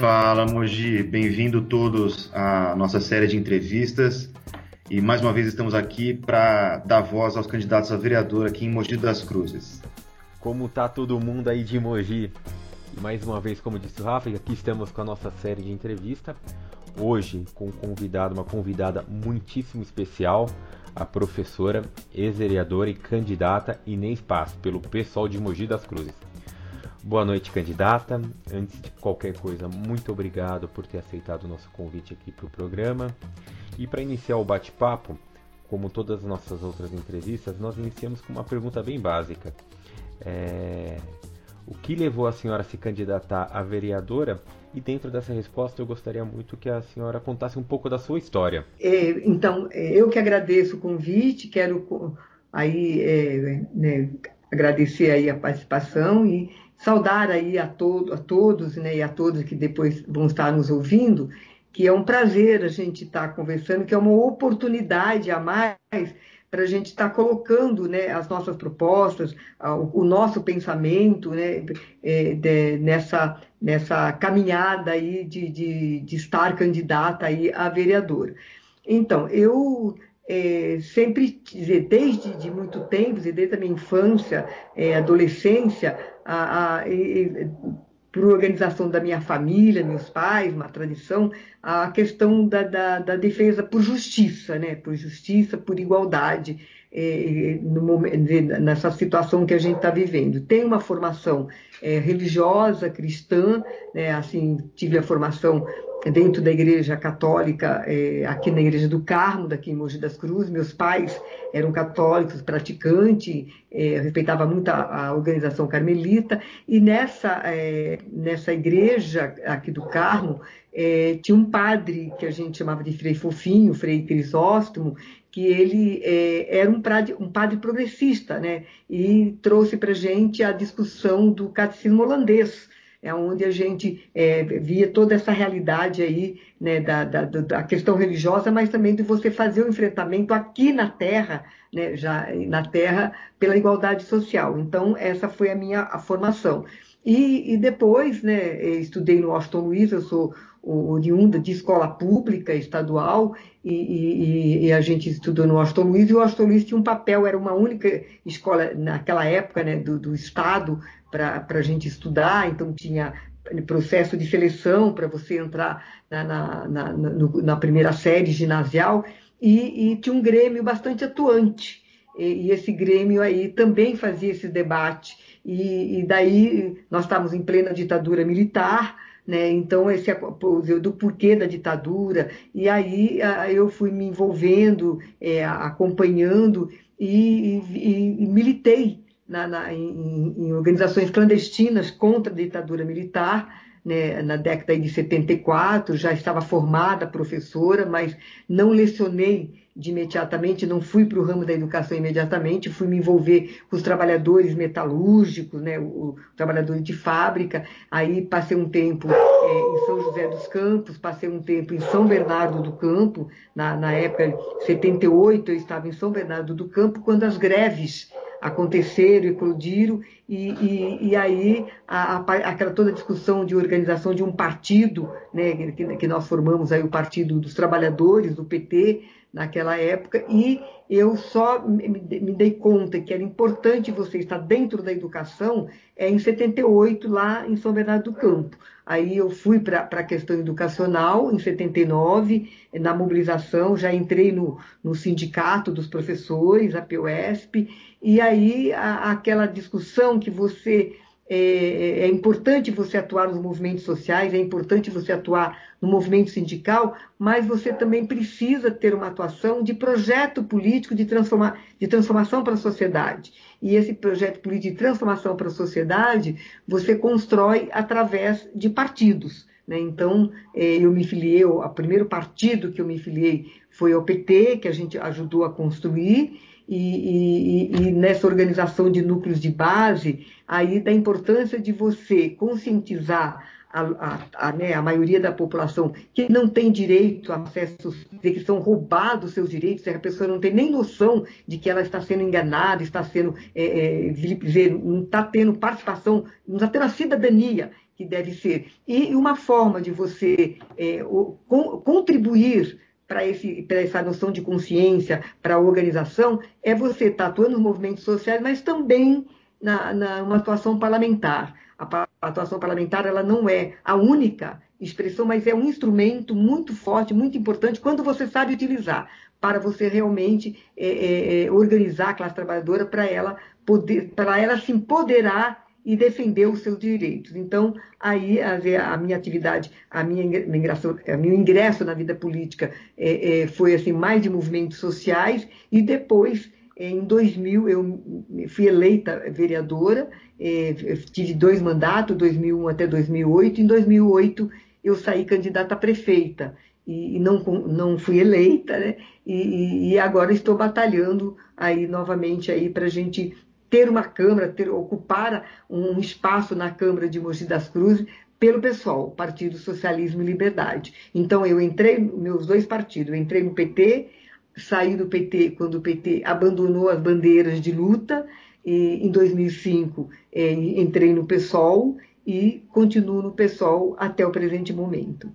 Fala, Mogi. Bem-vindo todos à nossa série de entrevistas. E mais uma vez estamos aqui para dar voz aos candidatos a vereador aqui em Mogi das Cruzes. Como tá todo mundo aí de Mogi? Mais uma vez, como disse o Rafa, aqui estamos com a nossa série de entrevista. Hoje com um convidado, uma convidada muitíssimo especial, a professora, ex-vereadora e candidata Inês Paz, pelo pessoal de Mogi das Cruzes. Boa noite, candidata. Antes de qualquer coisa, muito obrigado por ter aceitado o nosso convite aqui para o programa. E para iniciar o bate-papo, como todas as nossas outras entrevistas, nós iniciamos com uma pergunta bem básica. É... O que levou a senhora a se candidatar a vereadora? E dentro dessa resposta, eu gostaria muito que a senhora contasse um pouco da sua história. É, então, é, eu que agradeço o convite, quero aí é, né, agradecer aí a participação e saudar aí a, todo, a todos né, e a todos que depois vão estar nos ouvindo, que é um prazer a gente estar tá conversando, que é uma oportunidade a mais para a gente estar tá colocando né, as nossas propostas, o, o nosso pensamento né, é, de, nessa, nessa caminhada aí de, de, de estar candidata aí a vereadora. Então, eu é, sempre, desde de muito tempo, desde a minha infância, é, adolescência, a, a, por organização da minha família, meus pais, uma tradição, a questão da, da, da defesa por justiça, né? por justiça, por igualdade, é, no momento, nessa situação que a gente está vivendo. Tem uma formação é, religiosa, cristã, né? assim, tive a formação dentro da igreja católica, é, aqui na igreja do Carmo, daqui em Mogi das Cruzes. Meus pais eram católicos, praticantes, é, respeitava muito a, a, organização carmelita. E nessa, é, nessa igreja aqui do Carmo, é, tinha um padre que a gente chamava de Frei Fofinho, Frei Crisóstomo, que ele é, era um padre, um padre progressista, né? E trouxe para gente a discussão do catecismo holandês, é onde a gente é, via toda essa realidade aí, né, da, da, da, questão religiosa, mas também de você fazer o enfrentamento aqui na Terra, né, já na Terra, pela igualdade social. Então, essa foi a minha formação. E, e depois, né, estudei no Washington Luiz, eu sou oriunda de escola pública estadual e, e, e, a gente estudou no Washington Luiz e o Washington Luiz tinha um papel, era uma única escola naquela época né, do, do Estado para a gente estudar, então tinha processo de seleção para você entrar na, na, na, na, primeira série ginasial, e, e, tinha um grêmio bastante atuante. E, e, esse grêmio aí também fazia esse debate. E, e daí nós estávamos em plena ditadura militar, né? Então, esse do porquê da ditadura, e aí eu fui me envolvendo, é, acompanhando e, e, e militei na, na, em, em, organizações clandestinas contra a ditadura militar, né, na década de 74, já estava formada professora, mas não lecionei de imediatamente, não fui para o ramo da educação imediatamente, fui me envolver com os trabalhadores metalúrgicos, né, o, o trabalhador de fábrica, aí passei um tempo é, em São José dos Campos, passei um tempo em São Bernardo do Campo, na, na época de 78 eu estava em São Bernardo do Campo, quando as greves aconteceram, eclodiram, e, e, e aí a, a, aquela toda discussão de organização de um partido, né, que, que nós formamos aí o Partido dos Trabalhadores, do PT, naquela época, e eu só me, dei conta que era importante você estar dentro da educação é, em 78, lá em São Bernardo do Campo. Aí eu fui para a questão educacional, em 79, na mobilização, já entrei no, no sindicato dos professores, a POSP, e aí a, aquela discussão que você é, é, é, importante você atuar nos movimentos sociais, é importante você atuar no movimento sindical, mas você também precisa ter uma atuação de projeto político de, de transformação para a sociedade. E esse projeto político de transformação para a sociedade você constrói através de partidos. Né? Então, é, eu me filiei, o primeiro partido que eu me filiei foi o PT, que a gente ajudou a construir, e, e, e, nessa organização de núcleos de base, aí da importância de você conscientizar a, a, a, né, a, maioria da população que não tem direito a acesso, que são roubados seus direitos, a pessoa não tem nem noção de que ela está sendo enganada, está sendo, é, é, não está tendo participação, não está tendo a cidadania que deve ser. E uma forma de você é, o, com, contribuir para essa noção de consciência, para a organização, é você estar tá atuando nos movimentos sociais, mas também na, na uma atuação parlamentar. A, a atuação parlamentar ela não é a única expressão, mas é um instrumento muito forte, muito importante, quando você sabe utilizar, para você realmente é, é, é organizar a classe trabalhadora para ela poder, para ela se empoderar e defender os seus direitos. Então, aí a, a minha atividade, a minha ingresso, a meu ingresso na vida política é, é, foi assim mais de movimentos sociais e depois em 2000, eu fui eleita vereadora, é, tive dois mandatos, 2001 até 2008. Em 2008, eu saí candidata a prefeita e não, não fui eleita, né? E, e agora estou batalhando aí novamente aí para a gente ter uma Câmara, ter, ocupar um espaço na Câmara de Mogi das Cruzes pelo pessoal, Partido Socialismo e Liberdade. Então eu entrei, meus dois partidos, eu entrei no PT saí do PT quando o PT abandonou as bandeiras de luta. E, em 2005, é, entrei no PSOL e continuo no PSOL até o presente momento.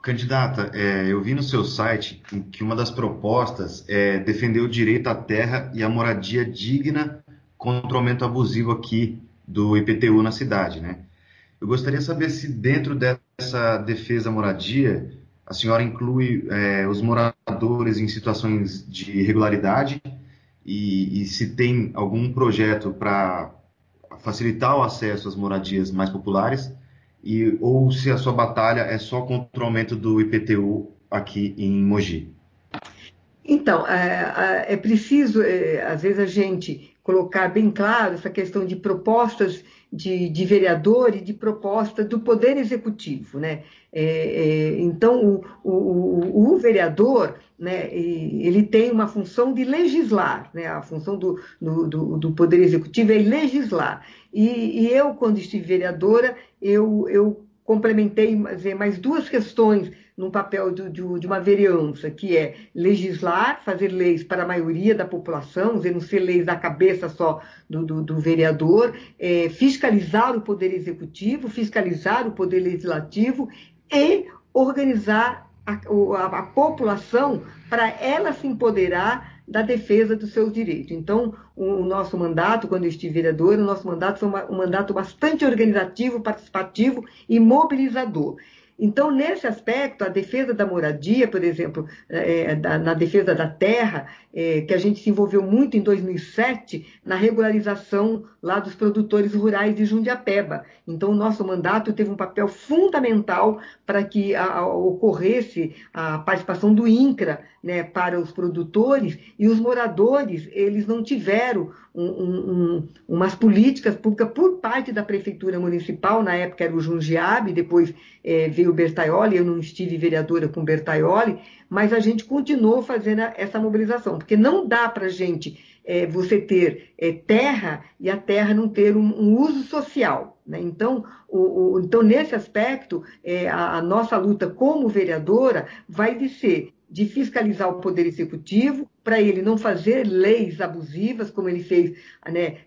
Candidata, é, eu vi no seu site que uma das propostas é defender o direito à terra e à moradia digna contra o aumento abusivo aqui do IPTU na cidade, né? Eu gostaria de saber se dentro dessa defesa moradia a senhora inclui é, os moradores em situações de irregularidade e, e se tem algum projeto para facilitar o acesso às moradias mais populares e ou se a sua batalha é só contra o aumento do IPTU aqui em Mogi. Então, é, é preciso, é, às vezes, a gente colocar bem claro essa questão de propostas de, de vereador e de proposta do Poder Executivo. Né? É, é, então, o, o, o, vereador né, ele tem uma função de legislar, né? a função do, do, do Poder Executivo é legislar. E, e, eu, quando estive vereadora, eu, eu complementei mais duas questões num papel de, de, de, uma vereança, que é legislar, fazer leis para a maioria da população, não ser leis da cabeça só do, do, do vereador, é, fiscalizar o poder executivo, fiscalizar o poder legislativo e organizar a, a, a população para ela se empoderar da defesa dos seus direitos. Então, o, nosso mandato, quando eu estive vereador, o nosso mandato foi um mandato bastante organizativo, participativo e mobilizador. Então, nesse aspecto, a defesa da moradia, por exemplo, é, da, na defesa da terra, é, que a gente se envolveu muito em 2007 na regularização lá dos produtores rurais de Jundiapeba. Então, o nosso mandato teve um papel fundamental para que a, a, ocorresse a participação do INCRA né, para os produtores e os moradores, eles não tiveram um, um, umas políticas públicas por parte da prefeitura municipal, na época era o Jundiabe, depois é, veio o Bertaioli, eu não estive vereadora com Bertaioli, mas a gente continuou fazendo essa mobilização, porque não dá para a gente é, você ter é, terra e a terra não ter um, um uso social. Né? Então, o, o, então, nesse aspecto, é, a, a, nossa luta como vereadora vai de ser de fiscalizar o Poder Executivo, para ele não fazer leis abusivas, como ele fez, né,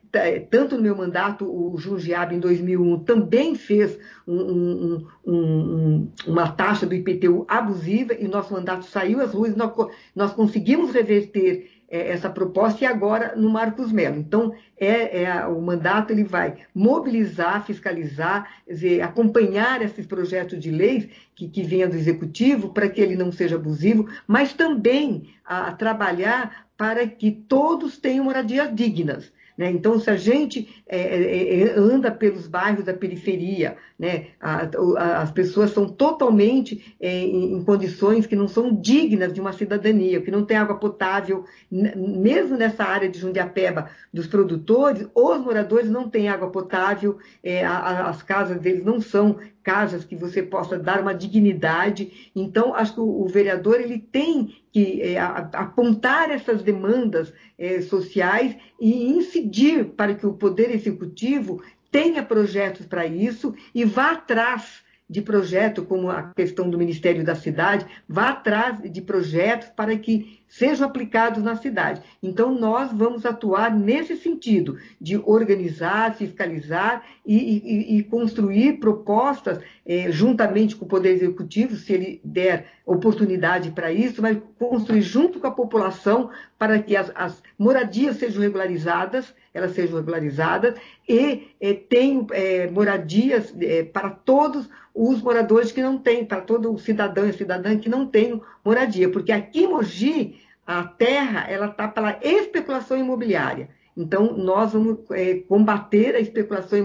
tanto no meu mandato, o Jundiabe, em 2001, também fez um, um, um, uma taxa do IPTU abusiva, e nosso mandato saiu às ruas, nós, nós conseguimos reverter essa proposta e agora no Marcos Melo. Então, é, é, o mandato ele vai mobilizar, fiscalizar, dizer, acompanhar esses projetos de leis que, que venham do Executivo para que ele não seja abusivo, mas também a, a trabalhar para que todos tenham moradias dignas. Né? Então, se a gente é, é, é, anda pelos bairros da periferia, né? A, a, as pessoas são totalmente é, em, em, condições que não são dignas de uma cidadania, que não tem água potável, mesmo nessa área de Jundiapeba dos produtores, os moradores não têm água potável, é, a, as casas deles não são casas que você possa dar uma dignidade. Então, acho que o, o vereador ele tem que é, apontar essas demandas é, sociais e incidir para que o poder executivo tenha projetos para isso e vá atrás de projeto, como a questão do Ministério da Cidade, vá atrás de projetos para que sejam aplicados na cidade. Então, nós vamos atuar nesse sentido, de organizar, fiscalizar e, e, e construir propostas eh, juntamente com o Poder Executivo, se ele der oportunidade para isso, mas construir junto com a população para que as, as moradias sejam regularizadas, elas sejam regularizadas e tenham eh, moradias eh, para todos os moradores que não têm, para todo cidadão e cidadã que não tem moradia, porque aqui em Mogi, a terra ela está pela especulação imobiliária. Então, nós vamos é, combater a especulação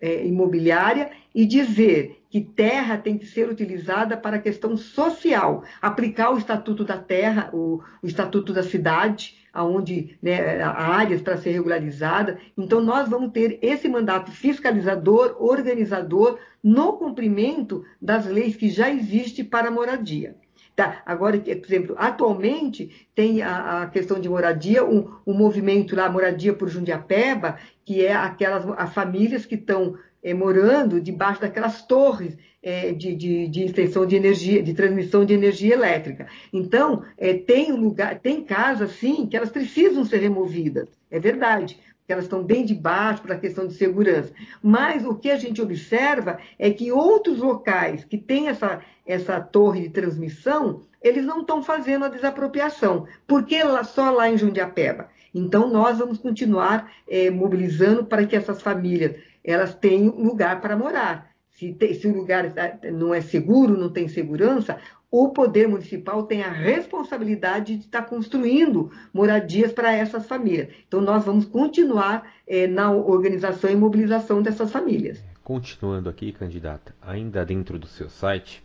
é, imobiliária e dizer que terra tem que ser utilizada para a questão social, aplicar o Estatuto da Terra, o, o Estatuto da Cidade, onde né, áreas para ser regularizada. Então, nós vamos ter esse mandato fiscalizador, organizador, no cumprimento das leis que já existem para a moradia. Tá? Agora, por exemplo, atualmente tem a, a questão de moradia, um, um, movimento lá, Moradia por Jundiapeba, que é aquelas as famílias que estão é, morando debaixo daquelas torres é, de, de, de, extensão de energia, de transmissão de energia elétrica. Então, é, tem lugar, tem casas, sim, que elas precisam ser removidas, é verdade que elas estão bem debaixo para a questão de segurança. Mas o que a gente observa é que outros locais que têm essa, essa torre de transmissão, eles não estão fazendo a desapropriação. Por que só lá em Jundiapeba? Então, nós vamos continuar é, mobilizando para que essas famílias elas tenham lugar para morar. Se, tem, se o lugar não é seguro, não tem segurança, o poder municipal tem a responsabilidade de estar construindo moradias para essas famílias. Então, nós vamos continuar é, na organização e mobilização dessas famílias. Continuando aqui, candidata, ainda dentro do seu site,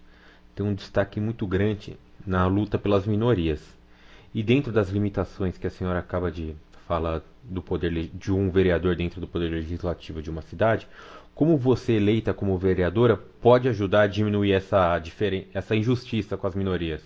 tem um destaque muito grande na luta pelas minorias. E dentro das limitações que a senhora acaba de falar do poder de um vereador dentro do poder legislativo de uma cidade, como você, eleita como vereadora, pode ajudar a diminuir essa, essa injustiça com as minorias?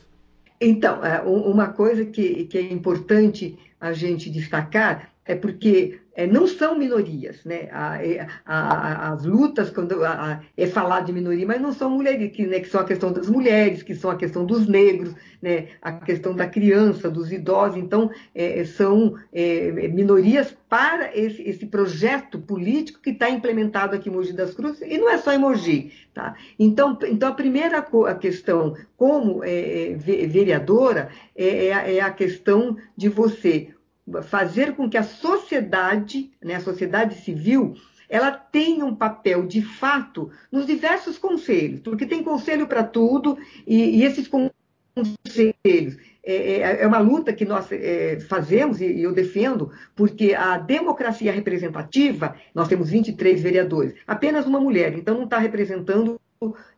Então, é, uma coisa que, que é importante a gente destacar é porque é, não são minorias, né? A, é, a, as lutas, quando a, é falar de minoria, mas não são mulheres, que, né, que são a questão das mulheres, que são a questão dos negros, né, a questão da criança, dos idosos, então é, são é, minorias para esse, esse projeto político que está implementado aqui em Mogi das Cruzes, e não é só em Mogi. Tá? Então, então, a primeira a questão, como é, vereadora, é, é a questão de você fazer com que a sociedade, né, a sociedade civil, ela tenha um papel de fato nos diversos conselhos, porque tem conselho para tudo, e, e, esses conselhos é, é, é, uma luta que nós é, fazemos, e eu defendo, porque a democracia representativa, nós temos 23 vereadores, apenas uma mulher, então não está representando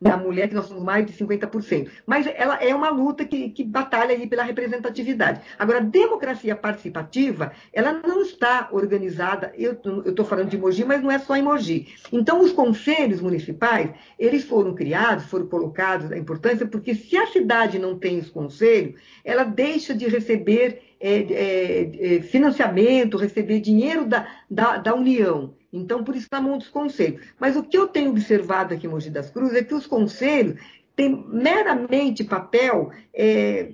da mulher, que nós somos mais de 50%. Mas ela é uma luta que, que batalha aí pela representatividade. Agora, a democracia participativa, ela não está organizada, eu estou falando de Mogi, mas não é só em Mogi. Então, os conselhos municipais, eles foram criados, foram colocados, a importância, porque se a cidade não tem os conselhos, ela deixa de receber é, é, é, financiamento, receber dinheiro da, da, da União. Então, por isso está dos conselhos. Mas o que eu tenho observado aqui em Mogi das Cruzes é que os conselhos têm meramente papel é,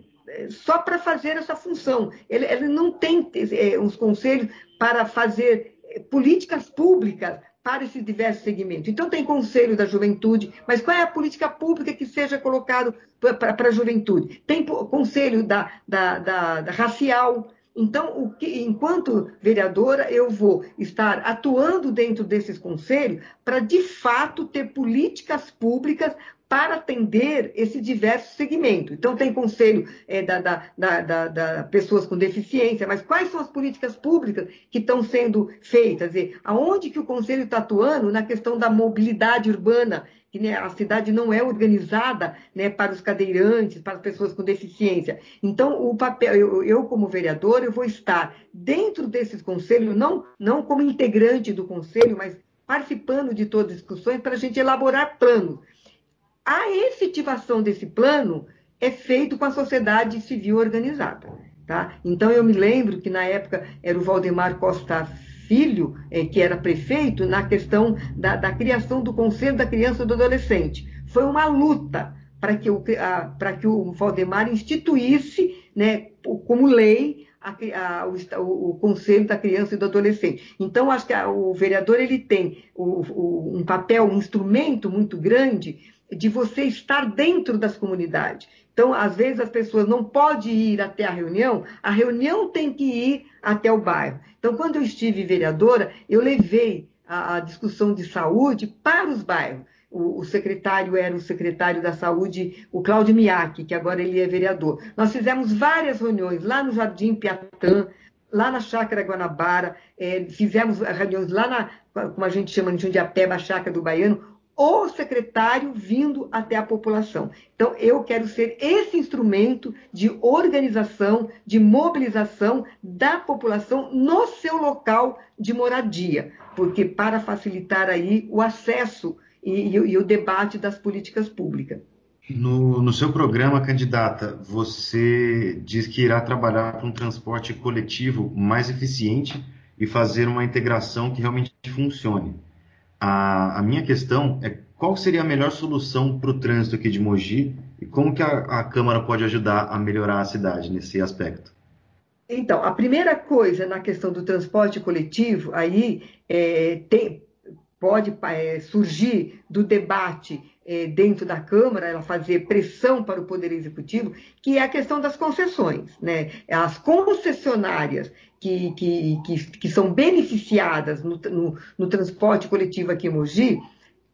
só para fazer essa função. Ele, ele não tem é, os conselhos para fazer é, políticas públicas para esses diversos segmentos. Então, tem conselho da juventude, mas qual é a política pública que seja colocado para a juventude? Tem conselho da, da, da, da racial, então, que, enquanto vereadora, eu vou estar atuando dentro desses conselhos para, de fato, ter políticas públicas para atender esse diverso segmento. Então, tem conselho é, da, da, da, da, pessoas com deficiência, mas quais são as políticas públicas que estão sendo feitas? E aonde que o conselho está atuando na questão da mobilidade urbana que né, a cidade não é organizada né, para os cadeirantes, para as pessoas com deficiência. Então, o papel, eu, eu, como vereador, eu vou estar dentro desses conselhos, não, não como integrante do conselho, mas participando de todas as discussões para a gente elaborar planos. A efetivação desse plano é feito com a sociedade civil organizada. Tá? Então, eu me lembro que na época era o Valdemar Costa Filho, é, que era prefeito, na questão da, da criação do Conselho da Criança e do Adolescente. Foi uma luta para que o, que o Valdemar instituísse né, como lei a, a, o, o, Conselho da Criança e do Adolescente. Então, acho que a, o vereador ele tem o, um papel, um instrumento muito grande de você estar dentro das comunidades. Então, às vezes as pessoas não podem ir até a reunião, a reunião tem que ir até o bairro. Então, quando eu estive vereadora, eu levei a, a discussão de saúde para os bairros. O, o, secretário era o secretário da Saúde, o Cláudio Miaki, que agora ele é vereador. Nós fizemos várias reuniões lá no Jardim Piatã, lá na Chácara Guanabara, é, fizemos reuniões lá na, como a gente chama de Jundiapeba, Chácara do Baiano, o secretário vindo até a população. Então, eu quero ser esse instrumento de organização, de mobilização da população no seu local de moradia, porque para facilitar aí o acesso e, e, e o debate das políticas públicas. No, no, seu programa, candidata, você diz que irá trabalhar para um transporte coletivo mais eficiente e fazer uma integração que realmente funcione. A, a minha questão é qual seria a melhor solução para o trânsito aqui de Mogi e como que a, a Câmara pode ajudar a melhorar a cidade nesse aspecto? Então, a primeira coisa na questão do transporte coletivo, aí é, tem, pode é, surgir do debate é, dentro da Câmara, ela fazer pressão para o Poder Executivo, que é a questão das concessões. Né? As concessionárias que, que, que, que são beneficiadas no, no, no, transporte coletivo aqui em Mogi,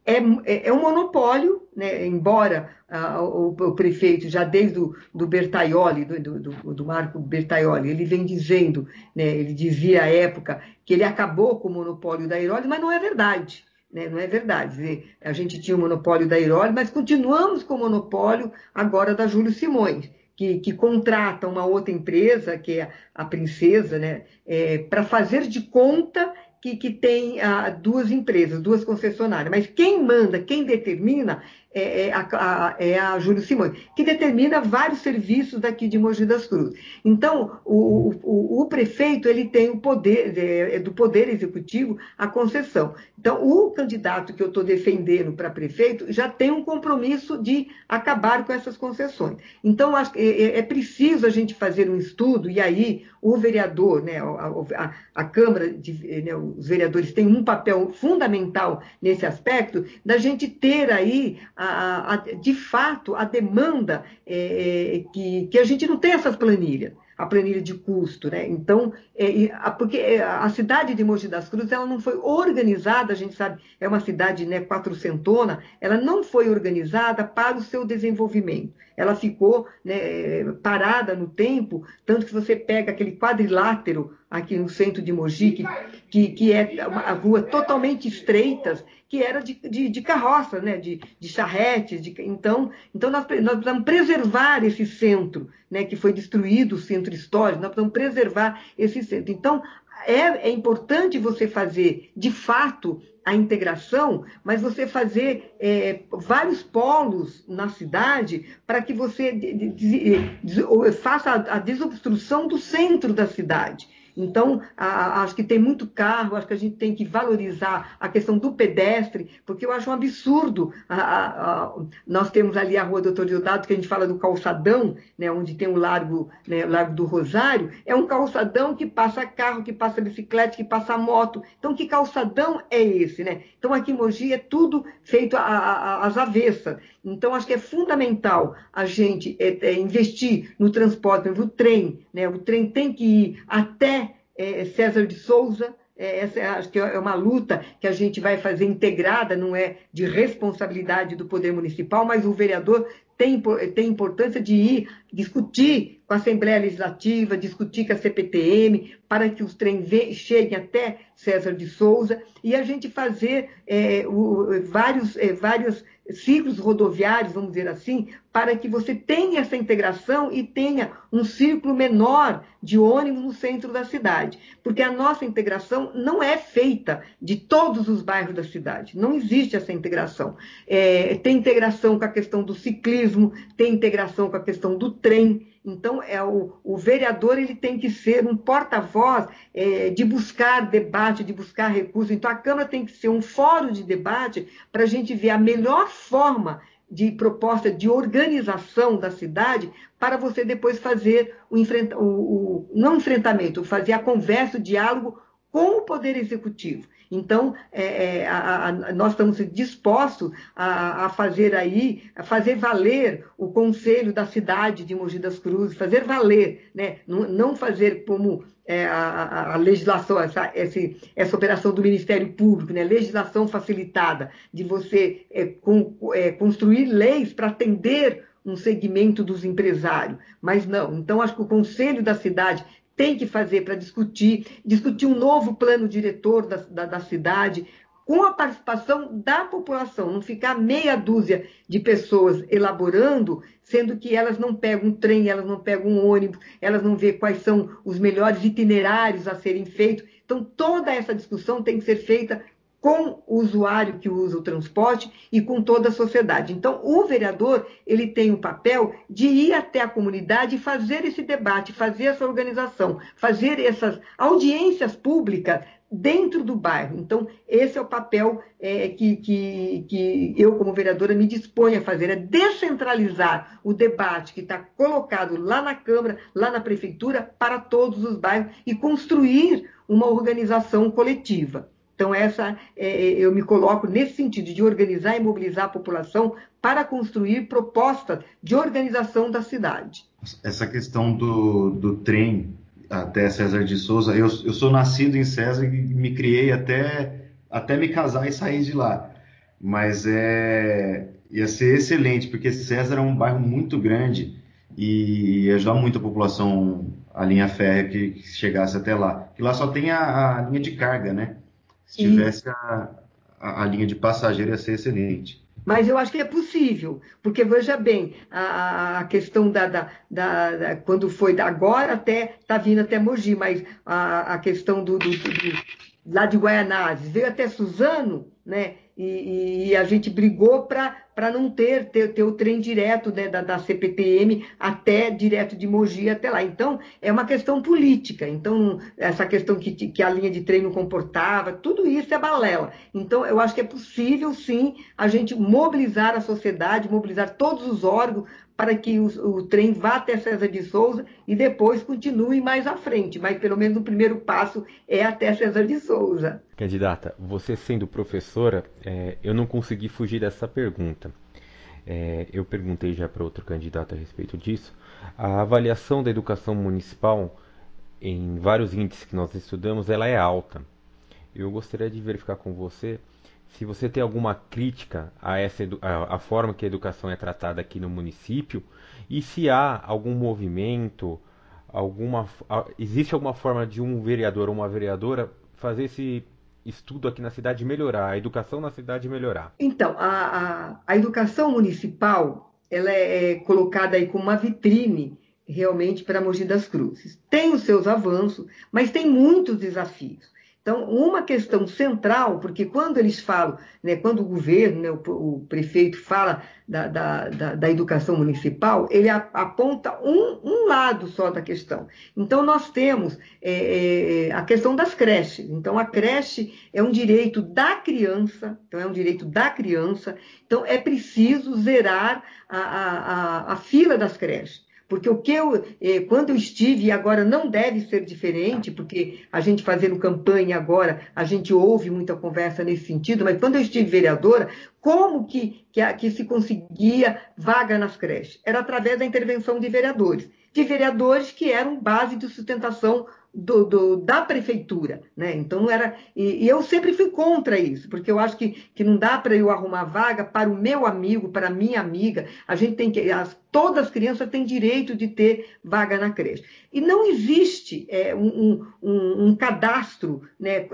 é, é, é um monopólio, né? embora ah, o, o, prefeito, já desde o do Bertaioli, do, do, do, Marco Bertaioli, ele vem dizendo, né? ele dizia à época que ele acabou com o monopólio da Airoli, mas não é verdade. Né? Não é verdade. A gente tinha o monopólio da Airoli, mas continuamos com o monopólio agora da Júlio Simões que, que contrata uma outra empresa, que é a Princesa, né, é, para fazer de conta que, que tem ah, duas empresas, duas concessionárias. Mas quem manda, quem determina é, é, a, a, é a Júlio Simões, que determina vários serviços daqui de Mogi das Cruzes. Então, o, o, o prefeito ele tem o poder, é, é, do poder executivo, a concessão. Então, o candidato que eu estou defendendo para prefeito já tem um compromisso de acabar com essas concessões. Então, é, é preciso a gente fazer um estudo, e aí o vereador, né, a, a Câmara, de, né, os vereadores têm um papel fundamental nesse aspecto, da gente ter aí a, a, de fato, a demanda é, é, que, que a gente não tem essas planilhas a planilha de custo, né? Então, é, porque é, a cidade de Mogi das Cruzes ela não foi organizada, a gente sabe, é uma cidade né, quatrocentona, ela não foi organizada para o seu desenvolvimento. Ela ficou né, parada no tempo, tanto que você pega aquele quadrilátero aqui no centro de Mogi, que, que, que é uma rua totalmente estreitas, que era de, de, de carroça, né? de, de charretes. De, então, então nós, nós precisamos preservar esse centro, né? que foi destruído, o centro histórico, nós precisamos preservar esse centro. Então, é, é importante você fazer, de fato, a integração, mas você fazer é, vários polos na cidade para que você faça a, a desobstrução do centro da cidade. Então, a, acho que tem muito carro, acho que a gente tem que valorizar a questão do pedestre, porque eu acho um absurdo. A, a, nós temos ali a Rua Doutor Diodado, que a gente fala do calçadão, né, onde tem o Largo, né, Largo do Rosário, é um calçadão que passa carro, que passa bicicleta, que passa moto. Então, que calçadão é esse? Né? Então, aqui em Mogi é tudo feito às avessas. Então, acho que é fundamental a gente é, é, investir no transporte, no trem. Né? O trem tem que ir até é, César de Souza. É, essa é, acho que é uma luta que a gente vai fazer integrada, não é de responsabilidade do Poder Municipal, mas o vereador tem, tem importância de ir discutir com a Assembleia Legislativa, discutir com a CPTM, para que os trens cheguem até César de Souza e a gente fazer é, o, vários, é, vários ciclos rodoviários, vamos dizer assim, para que você tenha essa integração e tenha um círculo menor de ônibus no centro da cidade. Porque a nossa integração não é feita de todos os bairros da cidade. Não existe essa integração. É, tem integração com a questão do ciclismo, tem integração com a questão do trem, Então, é o, o vereador ele tem que ser um porta-voz é, de buscar debate, de buscar recursos. Então, a Câmara tem que ser um fórum de debate para a gente ver a melhor forma de proposta de organização da cidade para você depois fazer o, enfrenta, o, o não enfrentamento, fazer a conversa, o diálogo com o Poder Executivo. Então, é, é, a, a, nós estamos dispostos a, a, fazer aí, a fazer valer o conselho da cidade de Mogi das Cruzes, fazer valer, né? não, fazer como é, a, legislação, essa, essa, essa, operação do Ministério Público, né? legislação facilitada, de você é, com, é, construir leis para atender um segmento dos empresários, mas não. Então, acho que o Conselho da Cidade tem que fazer para discutir, discutir um novo plano diretor da, da, da, cidade, com a participação da população, não ficar meia dúzia de pessoas elaborando, sendo que elas não pegam um trem, elas não pegam um ônibus, elas não vê quais são os melhores itinerários a serem feitos. Então, toda essa discussão tem que ser feita com o usuário que usa o transporte e com toda a sociedade. Então, o vereador ele tem o papel de ir até a comunidade e fazer esse debate, fazer essa organização, fazer essas audiências públicas dentro do bairro. Então, esse é o papel é, que, que, que eu, como vereadora, me disponho a fazer, é descentralizar o debate que está colocado lá na Câmara, lá na Prefeitura, para todos os bairros e construir uma organização coletiva. Então, essa é, é, eu me coloco nesse sentido de organizar e mobilizar a população para construir propostas de organização da cidade. Essa questão do, do trem até César de Souza, eu, eu sou nascido em César e me criei até, até me casar e sair de lá. Mas é, ia ser excelente, porque César é um bairro muito grande e ia ajudar muito a população, a linha férrea que, que chegasse até lá. Que lá só tem a, a linha de carga, né? Se tivesse a, a, a, linha de passageiro, ia ser excelente. Mas eu acho que é possível, porque veja bem, a, a questão da, da, da, da, Quando foi agora até. Está vindo até Mogi, mas a, a questão do, do, do, lá de Guaianazes veio até Suzano, né? E, e, a gente brigou para não ter, ter, ter, o trem direto né, da, da, CPTM até direto de Mogi até lá. Então, é uma questão política. Então, essa questão que, que a linha de trem não comportava, tudo isso é balela. Então, eu acho que é possível, sim, a gente mobilizar a sociedade, mobilizar todos os órgãos para que o, o, trem vá até César de Souza e depois continue mais à frente, mas pelo menos o primeiro passo é até César de Souza. Candidata, você sendo professora, é, eu não consegui fugir dessa pergunta. É, eu perguntei já para outro candidato a respeito disso. A avaliação da educação municipal em vários índices que nós estudamos, ela é alta. Eu gostaria de verificar com você se você tem alguma crítica a essa a, a, forma que a educação é tratada aqui no município e se há algum movimento, alguma existe alguma forma de um vereador ou uma vereadora fazer esse estudo aqui na cidade melhorar, a educação na cidade melhorar? Então, a, a, a educação municipal ela é, é colocada aí como uma vitrine realmente para Mogi das Cruzes. Tem os seus avanços, mas tem muitos desafios. Então, uma questão central, porque quando eles falam, né, quando o governo, né, o, o, prefeito fala da, da, da, da, educação municipal, ele aponta um, um, lado só da questão. Então, nós temos é, é, a questão das creches. Então, a creche é um direito da criança, então é um direito da criança, então é preciso zerar a, a, a, a fila das creches. Porque o que eu, eh, quando eu estive, e agora não deve ser diferente, porque a gente fazendo campanha agora, a gente ouve muita conversa nesse sentido, mas quando eu estive vereadora, como que, que, que se conseguia vaga nas creches? Era através da intervenção de vereadores. De vereadores que eram base de sustentação do, do, da prefeitura, né? Então não era. E, e, eu sempre fui contra isso, porque eu acho que, que não dá para eu arrumar vaga para o meu amigo, para a minha amiga. A gente tem que. As, todas as crianças têm direito de ter vaga na creche. E não existe é, um, um, um, cadastro né,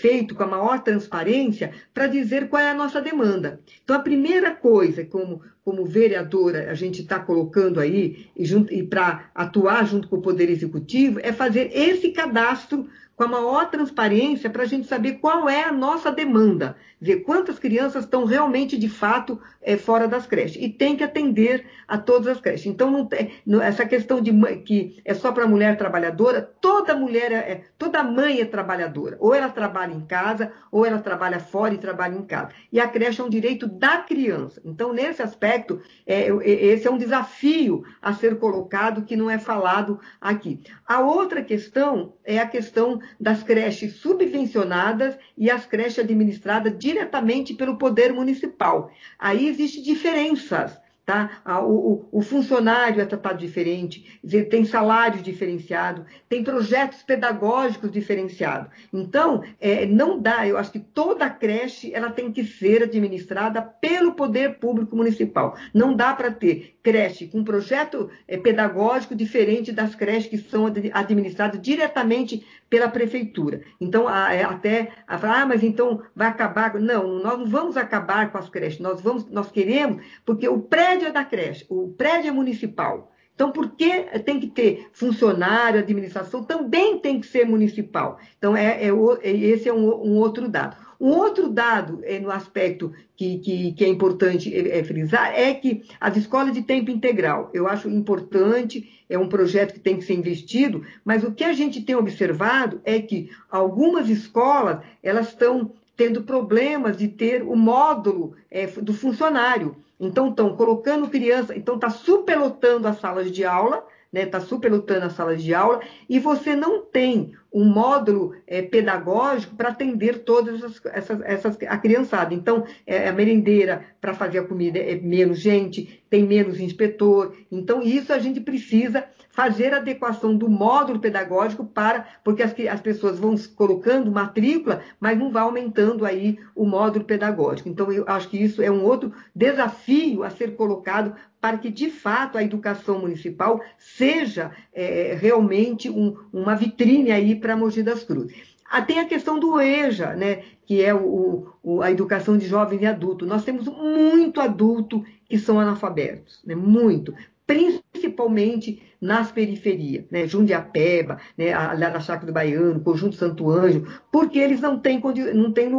feito com a maior transparência para dizer qual é a nossa demanda. Então, a primeira coisa, como, como vereadora, a gente está colocando aí, e, e para atuar junto com o Poder Executivo, é fazer esse cadastro com a maior transparência para a gente saber qual é a nossa demanda, ver quantas crianças estão realmente, de fato, é, fora das creches. E tem que atender a todas as creches. Então, não tem, essa questão de que é só para mulher trabalhadora, toda mulher, é, é, toda mãe é trabalhadora. Ou ela trabalha em casa, ou ela trabalha fora e trabalha em casa. E a creche é um direito da criança. Então, nesse aspecto, é, esse é um desafio a ser colocado que não é falado aqui. A outra questão é a questão das creches subvencionadas e as creches administradas diretamente pelo poder municipal. Aí existem diferenças Tá? O, o, o, funcionário é tratado diferente, tem salário diferenciado, tem projetos pedagógicos diferenciados. Então, é, não dá, eu acho que toda creche ela tem que ser administrada pelo poder público municipal. Não dá para ter creche com projeto é, pedagógico diferente das creches que são administradas diretamente pela prefeitura. Então, é, até ah, mas então vai acabar. Não, nós não vamos acabar com as creches, nós, vamos, nós queremos, porque o prédio é da creche, o prédio é municipal. Então, por que tem que ter funcionário, administração? Também tem que ser municipal. Então, é, é, é esse é um, um, outro dado. Um outro dado é, no aspecto que, que, que é importante é, é, frisar é que as escolas de tempo integral, eu acho importante, é um projeto que tem que ser investido, mas o que a gente tem observado é que algumas escolas elas estão tendo problemas de ter o módulo é, do funcionário. Então, estão colocando criança, então está superlotando as salas de aula, está né, tá superlotando as salas de aula, e você não tem um módulo é, pedagógico para atender todas essas, essas, essas, a criançada. Então, é, a merendeira para fazer a comida é menos gente, tem menos inspetor. Então, isso a gente precisa fazer adequação do módulo pedagógico para, porque as, as pessoas vão colocando matrícula, mas não vai aumentando aí o módulo pedagógico. Então, eu acho que isso é um outro desafio a ser colocado para que, de fato, a educação municipal seja é, realmente um, uma vitrine aí para Mogi das Cruzes. Ah, tem a questão do EJA, né, que é o, o, a educação de jovens e adultos. Nós temos muito adulto que são analfabetos, né, muito principalmente nas periferias, né? Jundiapeba, né? a, a Chácara do Baiano, Conjunto Santo Anjo, porque eles não têm, não têm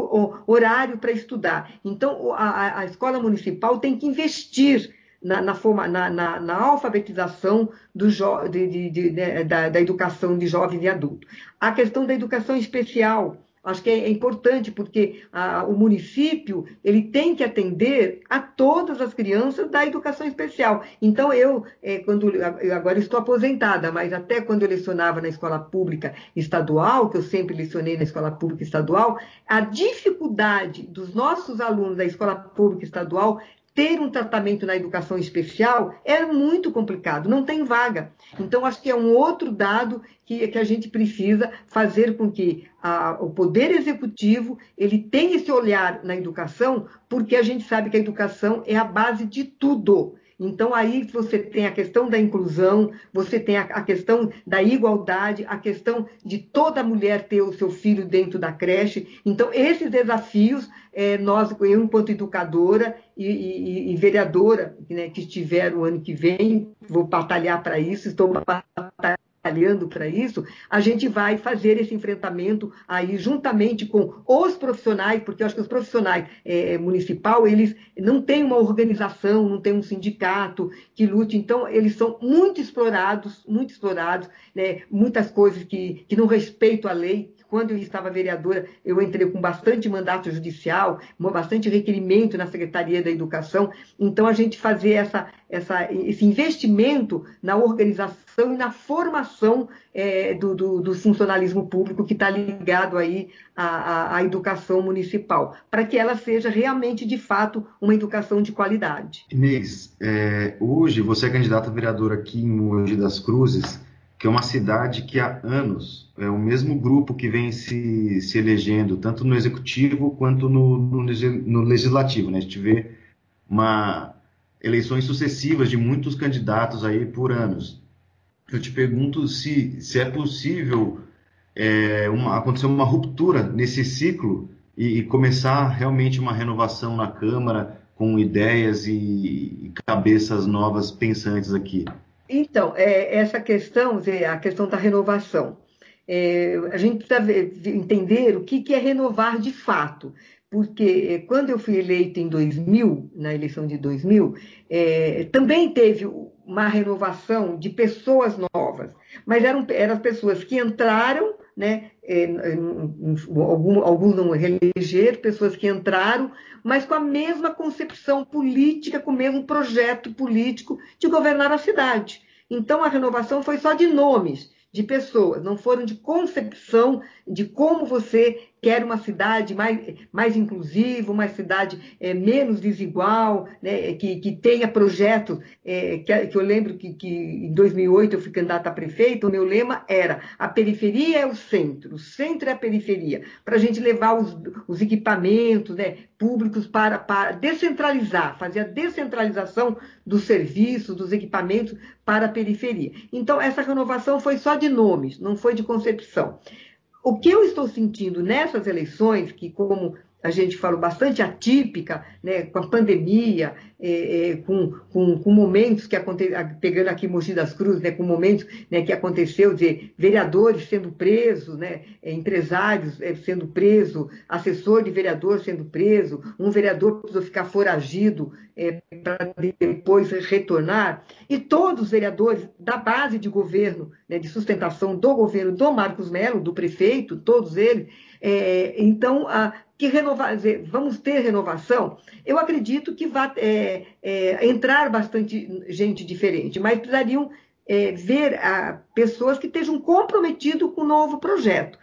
horário para estudar. Então, a, a escola municipal tem que investir na, na, forma, na, na, na alfabetização do jo, de, de, de, da, da educação de jovens e adultos. A questão da educação especial, Acho que é, importante porque a, o município ele tem que atender a todas as crianças da educação especial. Então eu, é, quando eu agora estou aposentada, mas até quando eu lecionava na escola pública estadual, que eu sempre lecionei na escola pública estadual, a dificuldade dos nossos alunos da escola pública estadual ter um tratamento na educação especial é muito complicado, não tem vaga. Então, acho que é um outro dado que, que a gente precisa fazer com que a, o Poder Executivo ele tenha esse olhar na educação, porque a gente sabe que a educação é a base de tudo. Então, aí você tem a questão da inclusão, você tem a, a, questão da igualdade, a questão de toda mulher ter o seu filho dentro da creche. Então, esses desafios, é, nós, eu, enquanto educadora e, e, e vereadora, né, que estiver o ano que vem, vou batalhar para isso, estou batalhando trabalhando para isso, a gente vai fazer esse enfrentamento aí juntamente com os profissionais, porque eu acho que os profissionais é, municipal, eles não têm uma organização, não têm um sindicato que lute, então eles são muito explorados, muito explorados, né, muitas coisas que, que não respeitam a lei, quando eu estava vereadora, eu entrei com bastante mandato judicial, bastante requerimento na Secretaria da Educação. Então, a gente fazer essa, essa, esse investimento na organização e na formação é, do, do, do, funcionalismo público que está ligado aí à, à, à, educação municipal, para que ela seja realmente, de fato, uma educação de qualidade. Inês, é, hoje você é candidata a vereadora aqui em Mogi das Cruzes que é uma cidade que há anos é o mesmo grupo que vem se, se elegendo, tanto no executivo quanto no, no, no legislativo. Né? A gente vê uma, eleições sucessivas de muitos candidatos aí por anos. Eu te pergunto se, se é possível é, uma, acontecer uma ruptura nesse ciclo e, e, começar realmente uma renovação na Câmara com ideias e, e cabeças novas pensantes aqui. Então, é, essa questão, a questão da renovação. É, a gente precisa entender o que, que é renovar de fato. Porque é, quando eu fui eleito em 2000, na eleição de 2000, é, também teve uma renovação de pessoas novas, mas eram, eram pessoas que entraram, né, é, alguns, alguns não reelegeram, pessoas que entraram, mas com a mesma concepção política, com o mesmo projeto político de governar a cidade. Então a renovação foi só de nomes, de pessoas, não foram de concepção de como você quer uma cidade mais, mais inclusiva, uma cidade é, menos desigual, né, que, que tenha projetos, é, que, que, eu lembro que, que em 2008 eu fui candidata a prefeito, o meu lema era a periferia é o centro, o centro é a periferia, para a gente levar os, os equipamentos né, públicos para, para descentralizar, fazer a descentralização dos serviços, dos equipamentos para a periferia. Então, essa renovação foi só de nomes, não foi de concepção. O que eu estou sentindo nessas eleições, que como a gente falou bastante atípica, né, com a pandemia, é, é, com, com, com, momentos que aconteceram, pegando aqui Mogi das Cruzes, né, com momentos né, que aconteceu, de vereadores sendo presos, né, é, empresários é, sendo presos, assessor de vereador sendo preso, um vereador precisou ficar foragido é, para depois retornar, e todos os vereadores da base de governo, né, de sustentação do governo do Marcos Melo, do prefeito, todos eles, é, então, a, que renovar, vamos ter renovação, eu acredito que vai é, é, entrar bastante gente diferente, mas precisariam é, ver a, pessoas que estejam comprometidas com o novo projeto.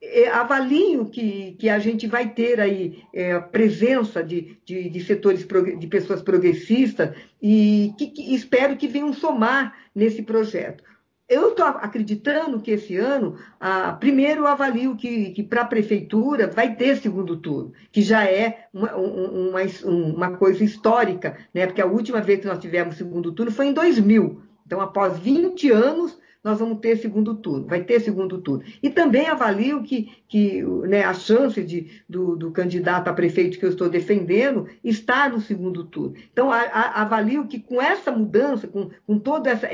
É, avalio que, que a gente vai ter aí é, a presença de, de, de, setores de pessoas progressistas e que, que espero que venham somar nesse projeto. Eu estou acreditando que esse ano, ah, primeiro, eu avalio que, que para a prefeitura vai ter segundo turno, que já é uma, uma, uma, coisa histórica, né? porque a última vez que nós tivemos segundo turno foi em 2000. Então, após 20 anos, nós vamos ter segundo turno, vai ter segundo turno. E também avalio que, que né, a chance de, do, do, candidato a prefeito que eu estou defendendo está no segundo turno. Então, a, a, avalio que com essa mudança, com, com toda essa,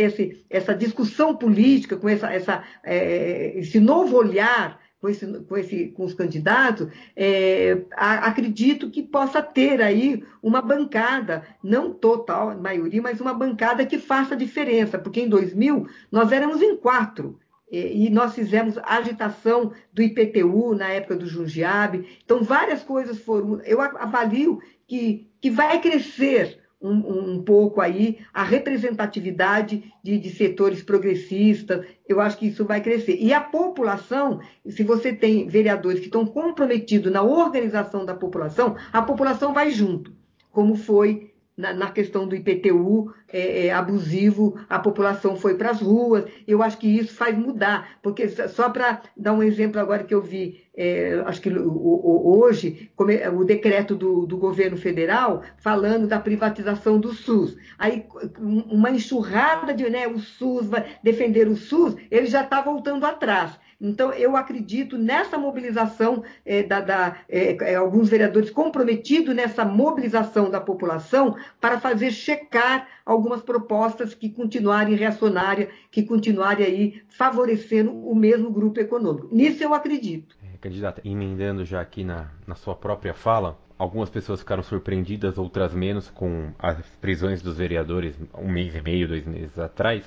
essa, discussão política, com essa, essa, é, esse novo olhar com, esse, com, esse, com os candidatos, é, a, acredito que possa ter aí uma bancada, não total, maioria, mas uma bancada que faça diferença, porque em 2000 nós éramos em quatro, e nós fizemos agitação do IPTU na época do Jundiabe. Então, várias coisas foram. Eu avalio que, que vai crescer um, um pouco aí a representatividade de, de, setores progressistas. Eu acho que isso vai crescer. E a população, se você tem vereadores que estão comprometidos na organização da população, a população vai junto, como foi na, na, questão do IPTU é, é, abusivo, a população foi para as ruas. Eu acho que isso faz mudar, porque só para dar um exemplo agora que eu vi, é, acho que hoje, é, o decreto do, do, governo federal falando da privatização do SUS. Aí uma enxurrada de né, o SUS, vai defender o SUS, ele já está voltando atrás. Então, eu acredito nessa mobilização é, da, da é, alguns vereadores comprometidos nessa mobilização da população para fazer checar algumas propostas que continuarem reacionárias, que continuarem aí favorecendo o mesmo grupo econômico. Nisso eu acredito. É, candidata, emendando já aqui na, na sua própria fala, algumas pessoas ficaram surpreendidas, outras menos, com as prisões dos vereadores um mês e meio, dois meses atrás.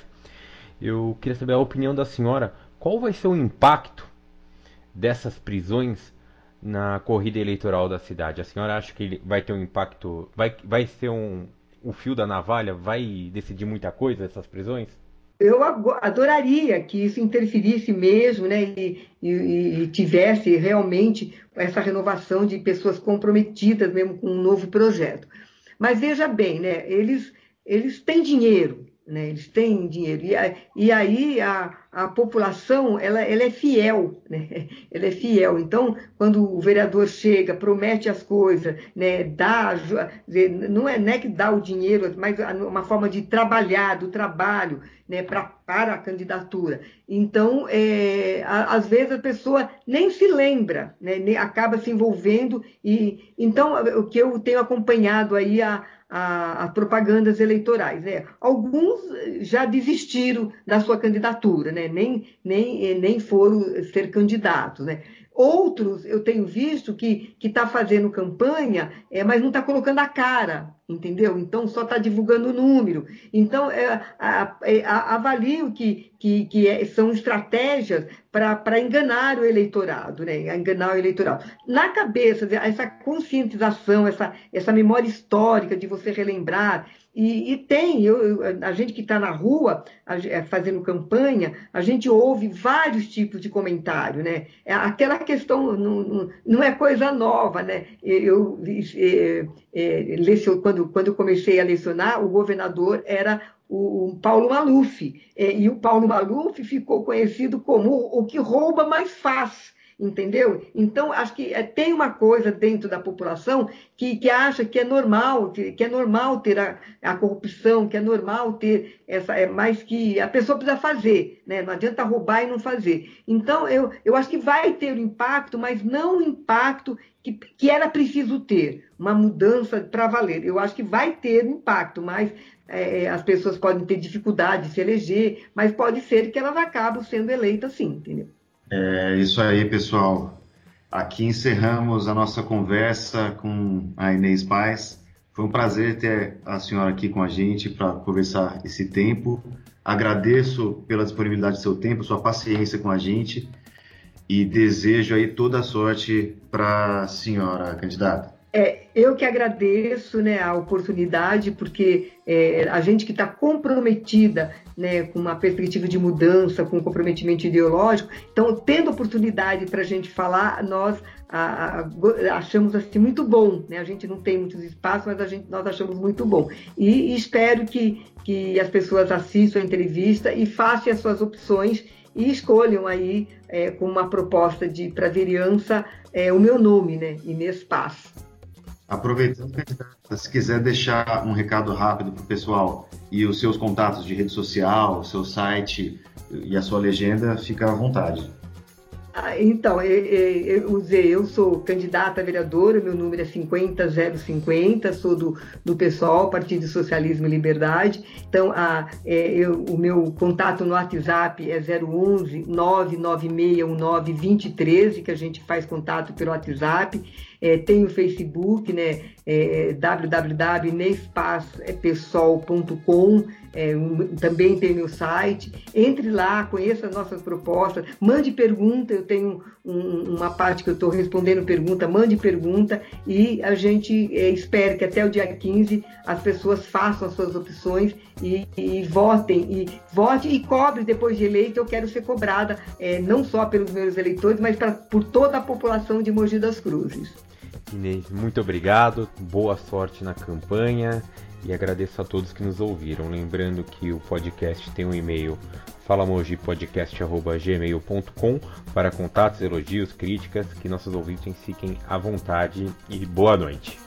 Eu queria saber a opinião da senhora qual vai ser o impacto dessas prisões na corrida eleitoral da cidade? A senhora acha que vai ter um impacto, vai, vai ser um, o fio da navalha, vai decidir muita coisa essas prisões? Eu adoraria que isso interferisse mesmo, né, e, e, e, tivesse realmente essa renovação de pessoas comprometidas mesmo com um novo projeto. Mas veja bem, né, eles, eles têm dinheiro, né, eles têm dinheiro, e, e aí a, a população ela, ela é fiel, né? ela é fiel. Então, quando o vereador chega, promete as coisas, né? dá, não é, não é que dá o dinheiro, mas uma forma de trabalhar, do trabalho, né? pra, para a candidatura. Então, é, às vezes a pessoa nem se lembra, né? acaba se envolvendo. e Então, o que eu tenho acompanhado aí, a, as propagandas eleitorais. Né? Alguns já desistiram da sua candidatura, né? nem, nem, nem foram ser candidatos. Né? Outros eu tenho visto que está fazendo campanha, é, mas não está colocando a cara, entendeu? Então só está divulgando o número. Então é, é, avalio que, que, que é, são estratégias para enganar o eleitorado, né? enganar o eleitorado. Na cabeça, essa conscientização, essa, essa memória histórica de você relembrar e, e tem, eu, a gente que está na rua a, fazendo campanha, a gente ouve vários tipos de comentário, né? É, aquela questão não, não, é coisa nova, né? Eu, é, é, quando, quando eu comecei a lecionar, o governador era o, Paulo Maluf, é, e o Paulo Maluf ficou conhecido como o que rouba mais faz entendeu? Então, acho que é, tem uma coisa dentro da população que, que acha que é normal, que, que é normal ter a, a, corrupção, que é normal ter essa, é, mas que a pessoa precisa fazer, né? não adianta roubar e não fazer. Então, eu, eu acho que vai ter o impacto, mas não o impacto que, que era preciso ter, uma mudança para valer. Eu acho que vai ter impacto, mas é, as pessoas podem ter dificuldade de se eleger, mas pode ser que elas acabem sendo eleitas sim, entendeu? É isso aí, pessoal. Aqui encerramos a nossa conversa com a Inês Paz. Foi um prazer ter a senhora aqui com a gente para conversar esse tempo. Agradeço pela disponibilidade do seu tempo, sua paciência com a gente e desejo aí toda a sorte para a senhora candidata. É, eu que agradeço né, a oportunidade, porque é, a gente que está comprometida né, com uma perspectiva de mudança, com um comprometimento ideológico, então, tendo oportunidade para a gente falar, nós a, a, achamos assim muito bom. Né? A gente não tem muitos espaços, mas a gente, nós achamos muito bom. E, e espero que, que as pessoas assistam a entrevista e façam as suas opções e escolham aí, é, com uma proposta de para vereança, é, o meu nome, né? Inês Paz. Aproveitando, se quiser deixar um recado rápido para o pessoal e os seus contatos de rede social, seu site e a sua legenda, fica à vontade. Ah, então, eu, usei, eu sou candidata a vereadora, meu número é 50050, sou do, do PSOL, Partido Socialismo e Liberdade. Então, a, é, eu, o meu contato no WhatsApp é 011 99619 2013, que a gente faz contato pelo WhatsApp. É, tem o Facebook, né? É, www.nespacpesol.com é, um, também tem meu site. Entre lá, conheça as nossas propostas, mande pergunta. Eu tenho um, uma parte que eu estou respondendo pergunta, mande pergunta e a gente é, espera que até o dia 15 as pessoas façam as suas opções e, e votem. E vote e cobre depois de eleito. Eu quero ser cobrada é, não só pelos meus eleitores, mas pra, por toda a população de Mogi das Cruzes. Inês, muito obrigado, boa sorte na campanha e agradeço a todos que nos ouviram. Lembrando que o podcast tem um e-mail falamojipodcast.gmail.com para contatos, elogios, críticas, que nossos ouvintes fiquem à vontade e boa noite.